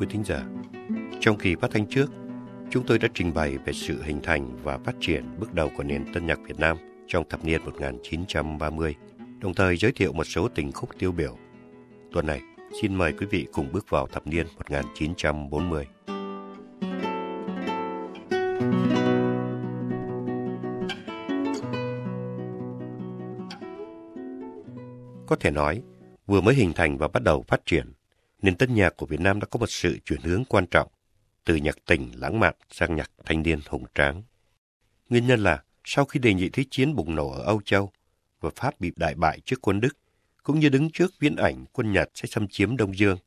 Quý thính giả, trong kỳ phát thanh trước, chúng tôi đã trình bày về sự hình thành và phát triển bước đầu của nền tân nhạc Việt Nam trong thập niên 1930, đồng thời giới thiệu một số tình khúc tiêu biểu. Tuần này, xin mời quý vị cùng bước vào thập niên 1940. Có thể nói, vừa mới hình thành và bắt đầu phát triển, nền tân nhạc của Việt Nam đã có một sự chuyển hướng quan trọng từ nhạc tình lãng mạn sang nhạc thanh niên hùng tráng. Nguyên nhân là sau khi đề nghị thế chiến bùng nổ ở Âu Châu và Pháp bị đại bại trước quân Đức, cũng như đứng trước viễn ảnh quân Nhật sẽ xâm chiếm Đông Dương,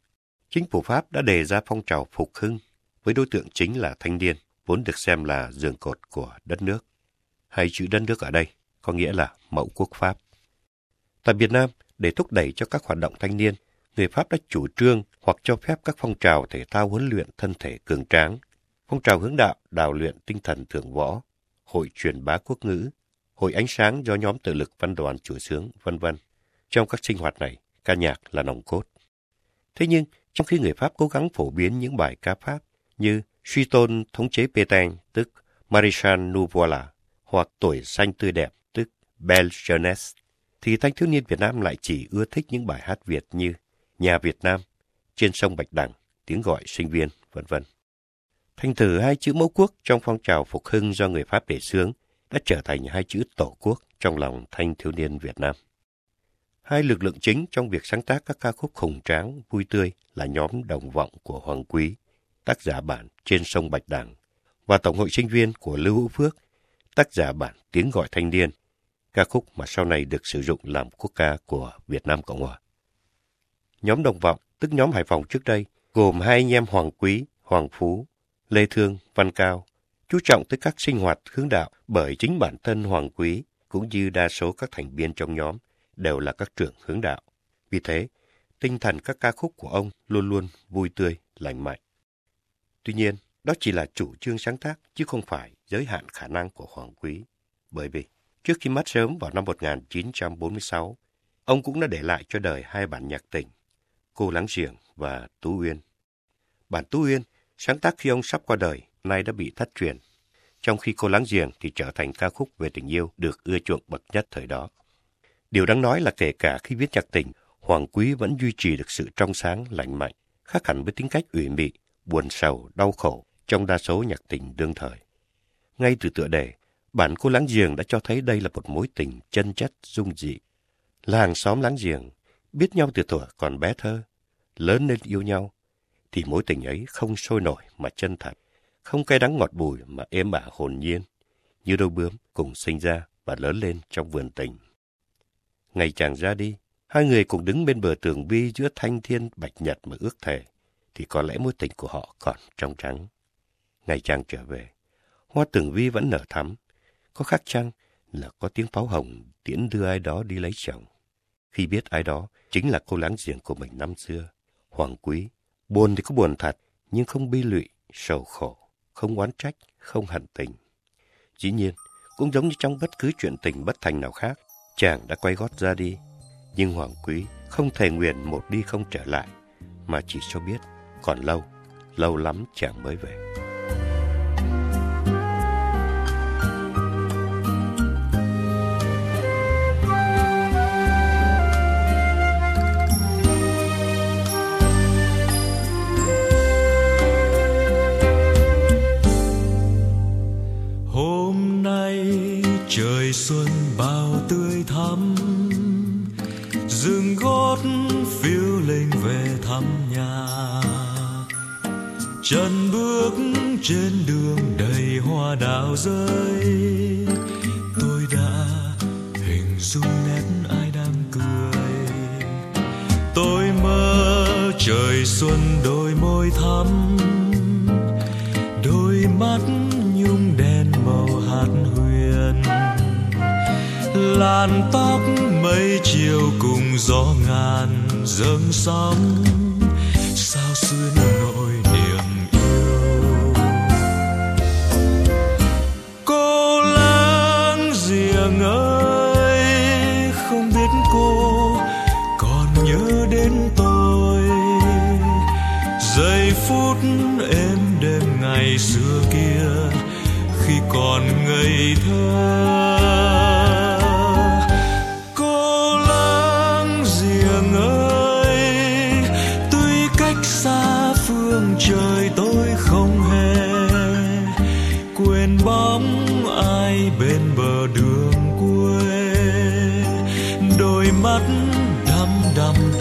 chính phủ Pháp đã đề ra phong trào phục hưng với đối tượng chính là thanh niên, vốn được xem là giường cột của đất nước. Hay chữ đất nước ở đây có nghĩa là mẫu quốc Pháp. Tại Việt Nam, để thúc đẩy cho các hoạt động thanh niên, người Pháp đã chủ trương hoặc cho phép các phong trào thể thao huấn luyện thân thể cường tráng, phong trào hướng đạo, đào luyện tinh thần thượng võ, hội truyền bá quốc ngữ, hội ánh sáng do nhóm tự lực văn đoàn chủ sướng, vân vân. Trong các sinh hoạt này, ca nhạc là nòng cốt. Thế nhưng, trong khi người Pháp cố gắng phổ biến những bài ca Pháp như Suy tôn thống chế Pétain, tức Maréchal Nouvola, hoặc Tuổi xanh tươi đẹp, tức Belle Jeunesse, thì thanh thiếu niên Việt Nam lại chỉ ưa thích những bài hát Việt như Nhà Việt Nam, Trên sông Bạch Đằng, Tiếng gọi sinh viên, vân vân. Thành thử hai chữ mẫu quốc trong phong trào phục hưng do người Pháp đề xướng đã trở thành hai chữ tổ quốc trong lòng thanh thiếu niên Việt Nam. Hai lực lượng chính trong việc sáng tác các ca khúc hùng tráng, vui tươi là nhóm đồng vọng của Hoàng Quý, tác giả bản Trên sông Bạch Đằng, và Tổng hội sinh viên của Lưu Hữu Phước, tác giả bản Tiếng gọi thanh niên, ca khúc mà sau này được sử dụng làm quốc ca của Việt Nam Cộng Hòa. Nhóm đồng vọng, tức nhóm Hải Phòng trước đây, gồm hai anh em Hoàng Quý, Hoàng Phú, Lê Thương, Văn Cao, chú trọng tới các sinh hoạt hướng đạo bởi chính bản thân Hoàng Quý cũng như đa số các thành viên trong nhóm đều là các trưởng hướng đạo. Vì thế, tinh thần các ca khúc của ông luôn luôn vui tươi, lành mạnh. Tuy nhiên, đó chỉ là chủ trương sáng tác chứ không phải giới hạn khả năng của Hoàng Quý. Bởi vì, trước khi mất sớm vào năm 1946, ông cũng đã để lại cho đời hai bản nhạc tình, Cô Láng Giềng và Tú Uyên. Bản Tú Uyên sáng tác khi ông sắp qua đời, nay đã bị thất truyền. Trong khi Cô Láng Giềng thì trở thành ca khúc về tình yêu được ưa chuộng bậc nhất thời đó. Điều đáng nói là kể cả khi viết nhạc tình, Hoàng Quý vẫn duy trì được sự trong sáng, lành mạnh, khác hẳn với tính cách ủy mị, buồn sầu, đau khổ trong đa số nhạc tình đương thời. Ngay từ tựa đề, bản cô láng giềng đã cho thấy đây là một mối tình chân chất, dung dị. Là hàng xóm láng giềng, biết nhau từ thuở còn bé thơ, lớn lên yêu nhau, thì mối tình ấy không sôi nổi mà chân thật, không cay đắng ngọt bùi mà êm ả hồn nhiên, như đôi bướm cùng sinh ra và lớn lên trong vườn tình. Ngày chàng ra đi, hai người cùng đứng bên bờ tường vi giữa thanh thiên bạch nhật mà ước thề, thì có lẽ mối tình của họ còn trong trắng. Ngày chàng trở về, hoa tường vi vẫn nở thắm, có khác chăng là có tiếng pháo hồng tiễn đưa ai đó đi lấy chồng. Khi biết ai đó chính là cô láng giềng của mình năm xưa, Hoàng Quý, buồn thì có buồn thật, nhưng không bi lụy, sầu khổ, không oán trách, không hận tình. Dĩ nhiên, cũng giống như trong bất cứ chuyện tình bất thành nào khác, chàng đã quay gót ra đi. Nhưng Hoàng Quý không thể nguyện một đi không trở lại, mà chỉ cho biết còn lâu, lâu lắm chàng mới về. Thời xuân bao tươi thắm, rừng gót phiêu linh về thăm nhà. Chân bước trên đường đầy hoa đào rơi, tôi đã hình dung nét ai đang cười. Tôi mơ trời xuân đôi môi thắm, đôi mắt làn tóc mây chiều cùng gió ngàn dâng sóng. Sao xuyên nỗi niềm yêu? Cô lang giềng ơi, không biết cô còn nhớ đến tôi. Giây phút em đêm ngày xưa kia, khi còn ngây thơ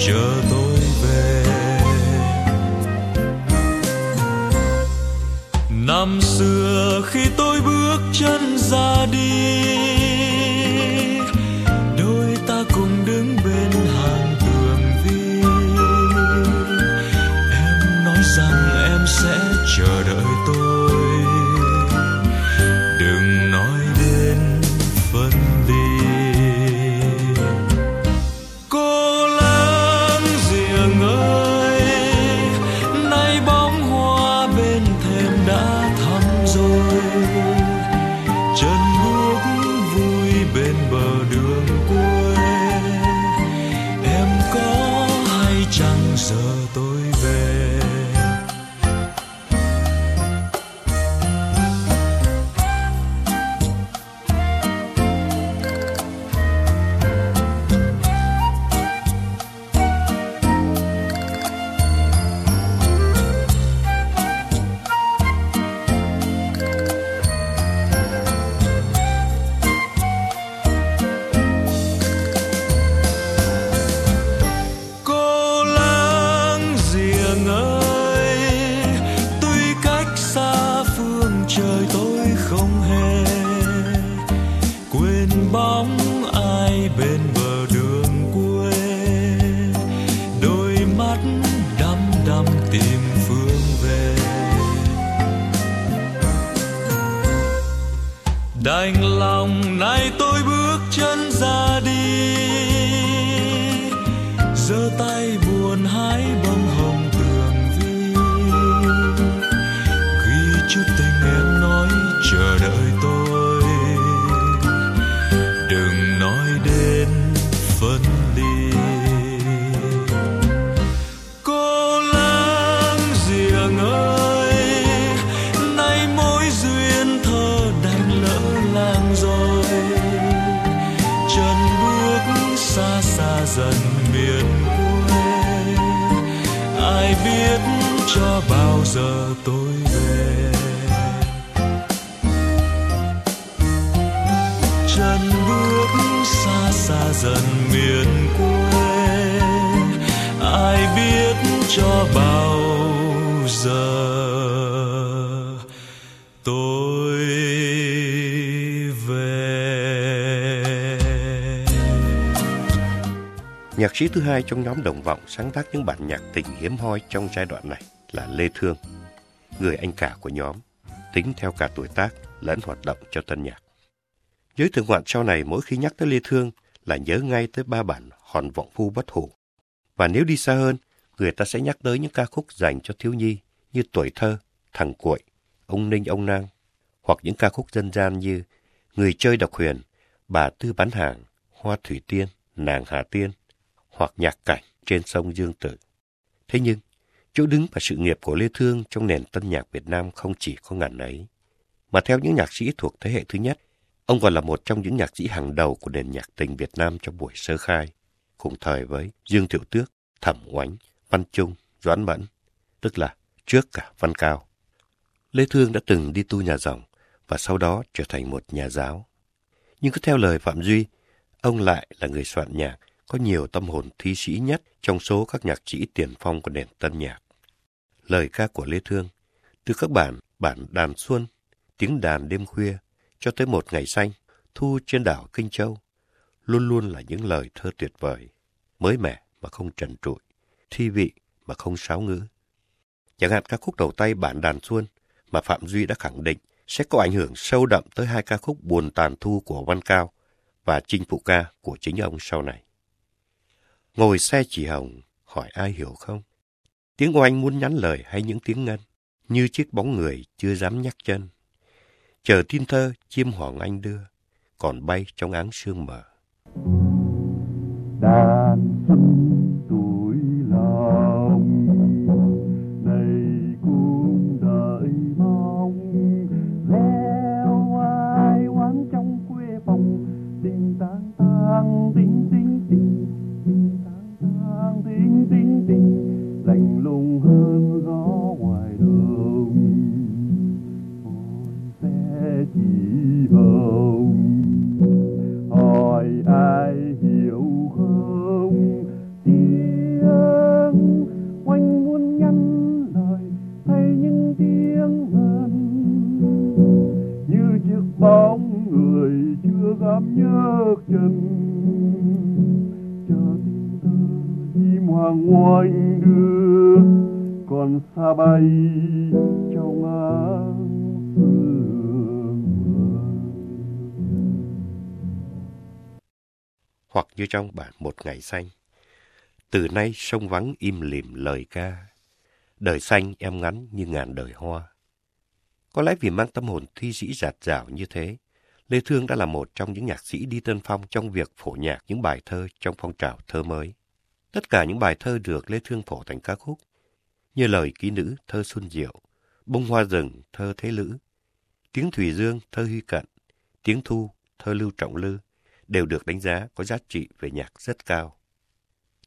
chờ tôi về. Năm xưa khi tôi bước chân ra đi giờ tôi về. Chân bước xa xa dần miền quê, ai biết cho bao giờ Nhạc sĩ thứ hai trong nhóm đồng vọng sáng tác những bản nhạc tình hiếm hoi trong giai đoạn này là Lê Thương, người anh cả của nhóm, tính theo cả tuổi tác lẫn hoạt động cho tân nhạc. Giới thượng ngoạn sau này mỗi khi nhắc tới Lê Thương là nhớ ngay tới ba bản Hòn Vọng Phu Bất Hủ. Và nếu đi xa hơn, người ta sẽ nhắc tới những ca khúc dành cho thiếu nhi như Tuổi Thơ, Thằng Cuội, Ông Ninh Ông Nang, hoặc những ca khúc dân gian như Người Chơi Độc Huyền, Bà Tư Bán Hàng, Hoa Thủy Tiên, Nàng Hà Tiên, hoặc nhạc cảnh trên sông Dương Tử. Thế nhưng, chỗ đứng và sự nghiệp của Lê Thương trong nền tân nhạc Việt Nam không chỉ có ngàn ấy, mà theo những nhạc sĩ thuộc thế hệ thứ nhất, ông còn là một trong những nhạc sĩ hàng đầu của nền nhạc tình Việt Nam trong buổi sơ khai, cùng thời với Dương Thiệu Tước, Thẩm Oánh, Văn Trung, Doãn Mẫn, tức là trước cả Văn Cao. Lê Thương đã từng đi tu nhà dòng và sau đó trở thành một nhà giáo. Nhưng cứ theo lời Phạm Duy, ông lại là người soạn nhạc có nhiều tâm hồn thi sĩ nhất trong số các nhạc sĩ tiền phong của nền tân nhạc. Lời ca của Lê Thương, từ các bản bản đàn xuân, tiếng đàn đêm khuya, cho tới một ngày xanh, thu trên đảo Kinh Châu, luôn luôn là những lời thơ tuyệt vời, mới mẻ mà không trần trụi, thi vị mà không sáo ngữ. Chẳng hạn ca khúc đầu tay bản đàn xuân mà Phạm Duy đã khẳng định sẽ có ảnh hưởng sâu đậm tới hai ca khúc buồn tàn thu của Văn Cao và Chinh Phụ Ca của chính ông sau này. Ngồi xe chỉ hồng, hỏi ai hiểu không? Tiếng oanh muốn nhắn lời hay những tiếng ngân, như chiếc bóng người chưa dám nhắc chân. Chờ tin thơ, chim hoàng anh đưa, còn bay trong áng sương mờ. đàn xuân hoặc như trong bản Một Ngày Xanh. Từ nay sông vắng im lìm lời ca, đời xanh em ngắn như ngàn đời hoa. Có lẽ vì mang tâm hồn thi sĩ giạt rào như thế, Lê Thương đã là một trong những nhạc sĩ đi tân phong trong việc phổ nhạc những bài thơ trong phong trào thơ mới. Tất cả những bài thơ được Lê Thương phổ thành ca khúc, như lời ký nữ thơ Xuân Diệu, bông hoa rừng thơ Thế Lữ, tiếng Thủy Dương thơ Huy Cận, tiếng Thu thơ Lưu Trọng Lư, đều được đánh giá có giá trị về nhạc rất cao.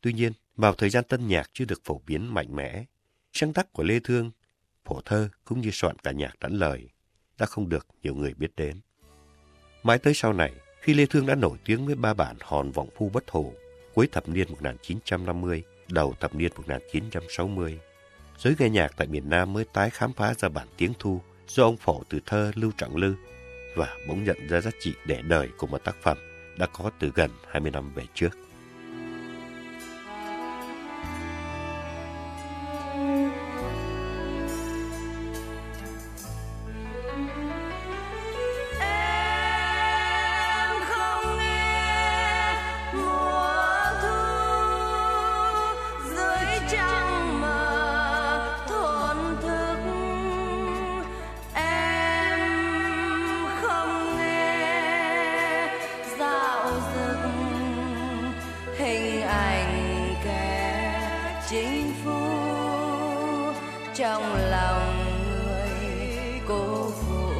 Tuy nhiên, vào thời gian tân nhạc chưa được phổ biến mạnh mẽ, sáng tác của Lê Thương, phổ thơ cũng như soạn cả nhạc lẫn lời đã không được nhiều người biết đến. Mãi tới sau này, khi Lê Thương đã nổi tiếng với ba bản hòn vọng phu bất hồ cuối thập niên 1950, đầu thập niên 1960, giới nghe nhạc tại miền Nam mới tái khám phá ra bản tiếng thu do ông phổ từ thơ Lưu Trọng Lư và bỗng nhận ra giá trị để đời của một tác phẩm đã có từ gần 20 năm về trước. Trong lòng người cô phụ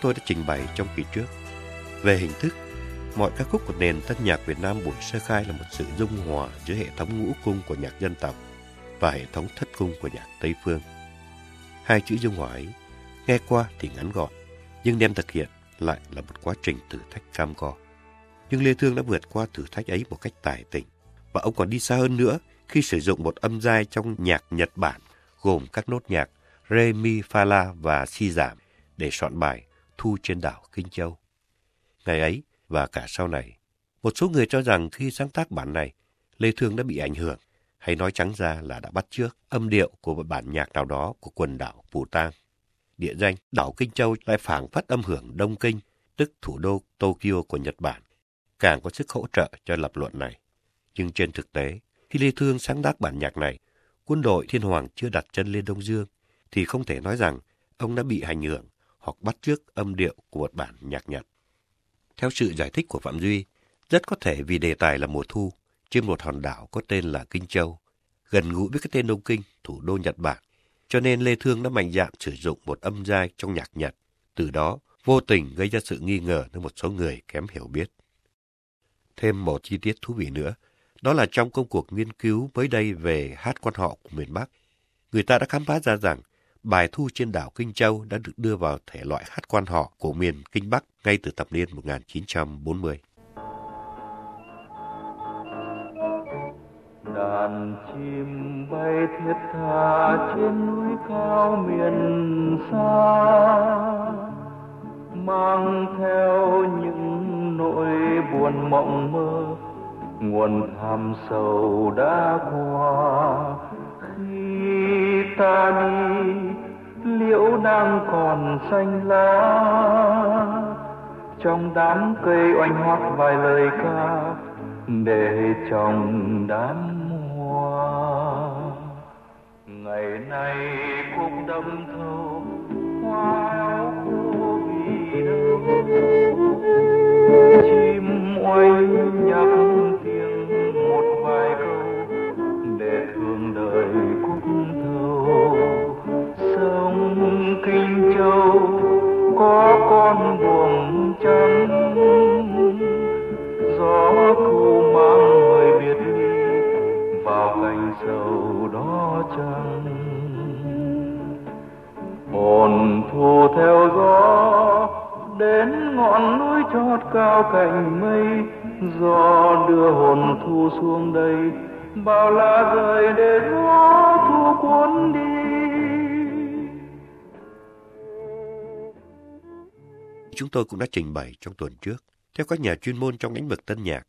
chúng tôi đã trình bày trong kỳ trước, về hình thức, mọi ca khúc của nền tân nhạc Việt Nam buổi sơ khai là một sự dung hòa giữa hệ thống ngũ cung của nhạc dân tộc và hệ thống thất cung của nhạc Tây Phương. Hai chữ dung hòa ấy, nghe qua thì ngắn gọn, nhưng đem thực hiện lại là một quá trình thử thách cam go. Nhưng Lê Thương đã vượt qua thử thách ấy một cách tài tình, và ông còn đi xa hơn nữa khi sử dụng một âm giai trong nhạc Nhật Bản gồm các nốt nhạc re, mi, fa, la và si giảm để soạn bài Thu trên đảo Kinh Châu. Ngày ấy và cả sau này, một số người cho rằng khi sáng tác bản này, Lê Thương đã bị ảnh hưởng, hay nói trắng ra là đã bắt chước âm điệu của một bản nhạc nào đó của quần đảo Phù Tang. Địa danh đảo Kinh Châu lại phảng phất âm hưởng Đông Kinh, tức thủ đô Tokyo của Nhật Bản, càng có sức hỗ trợ cho lập luận này. Nhưng trên thực tế, khi Lê Thương sáng tác bản nhạc này, quân đội Thiên Hoàng chưa đặt chân lên Đông Dương, thì không thể nói rằng ông đã bị hành hưởng hoặc bắt chước âm điệu của một bản nhạc Nhật. Theo sự giải thích của Phạm Duy, rất có thể vì đề tài là mùa thu, trên một hòn đảo có tên là Kinh Châu, gần gũi với cái tên Đông Kinh, thủ đô Nhật Bản, cho nên Lê Thương đã mạnh dạn sử dụng một âm giai trong nhạc Nhật, từ đó vô tình gây ra sự nghi ngờ nơi một số người kém hiểu biết. Thêm một chi tiết thú vị nữa, đó là trong công cuộc nghiên cứu mới đây về hát quan họ của miền Bắc, người ta đã khám phá ra rằng bài thu trên đảo Kinh Châu đã được đưa vào thể loại hát quan họ của miền Kinh Bắc ngay từ thập niên 1940. đàn chim bay thiết tha trên núi cao miền xa, mang theo những nỗi buồn mộng mơ, nguồn tham sầu đã qua khi ta đi liễu đang còn xanh lá. Trong đám cây oanh hoác vài lời ca, để trồng đám hoa. Ngày nay khúc đâm thâu hoa áo khô vì đâu chim oanh kinh châu có con buồm trắng, gió thu mang người biệt ly vào cành sầu đó trăng hồn thu theo gió đến ngọn núi chót cao cành Chúng tôi cũng đã trình bày trong tuần trước. Theo các nhà chuyên môn trong lĩnh vực tân nhạc,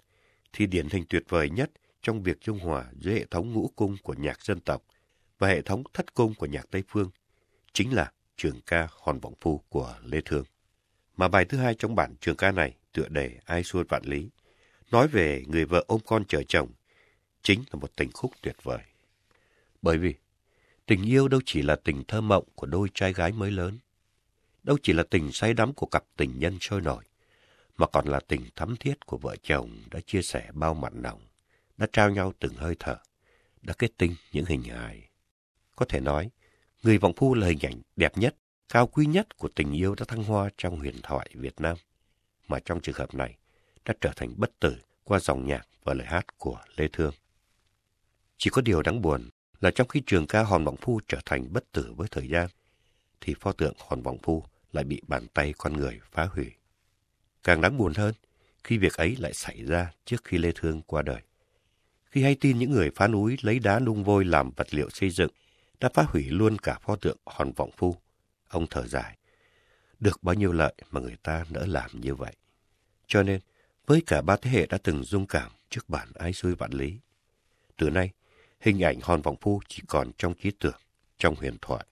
thì điển hình tuyệt vời nhất trong việc dung hòa giữa hệ thống ngũ cung của nhạc dân tộc và hệ thống thất cung của nhạc Tây Phương chính là trường ca Hòn Vọng Phu của Lê Thương. Mà bài thứ hai trong bản trường ca này tựa đề Ai xuôi vạn lý, nói về người vợ ôm con chờ chồng, chính là một tình khúc tuyệt vời. Bởi vì tình yêu đâu chỉ là tình thơ mộng của đôi trai gái mới lớn, đâu chỉ là tình say đắm của cặp tình nhân sôi nổi, mà còn là tình thắm thiết của vợ chồng đã chia sẻ bao mặn nồng, đã trao nhau từng hơi thở, đã kết tinh những hình hài. Có thể nói, người vọng phu là hình ảnh đẹp nhất, cao quý nhất của tình yêu đã thăng hoa trong huyền thoại Việt Nam, mà trong trường hợp này đã trở thành bất tử qua dòng nhạc và lời hát của Lê Thương. Chỉ có điều đáng buồn là trong khi trường ca Hòn Vọng Phu trở thành bất tử với thời gian, thì pho tượng Hòn Vọng Phu lại bị bàn tay con người phá hủy. Càng đáng buồn hơn khi việc ấy lại xảy ra trước khi Lê Thương qua đời. Khi hay tin những người phá núi lấy đá nung vôi làm vật liệu xây dựng đã phá hủy luôn cả pho tượng Hòn Vọng Phu, ông thở dài. Được bao nhiêu lợi mà người ta nỡ làm như vậy. Cho nên, với cả ba thế hệ đã từng dung cảm trước bản ái xuôi vạn lý, từ nay, hình ảnh Hòn Vọng Phu chỉ còn trong ký tưởng, trong huyền thoại.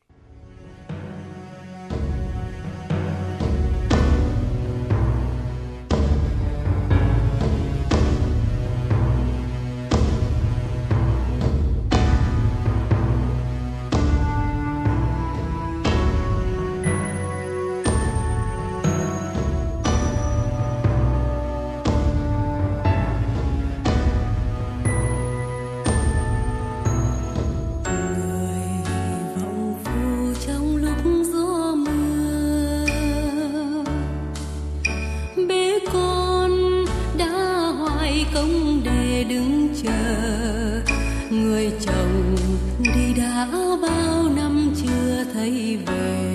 chồng đi đã bao năm chưa thấy về.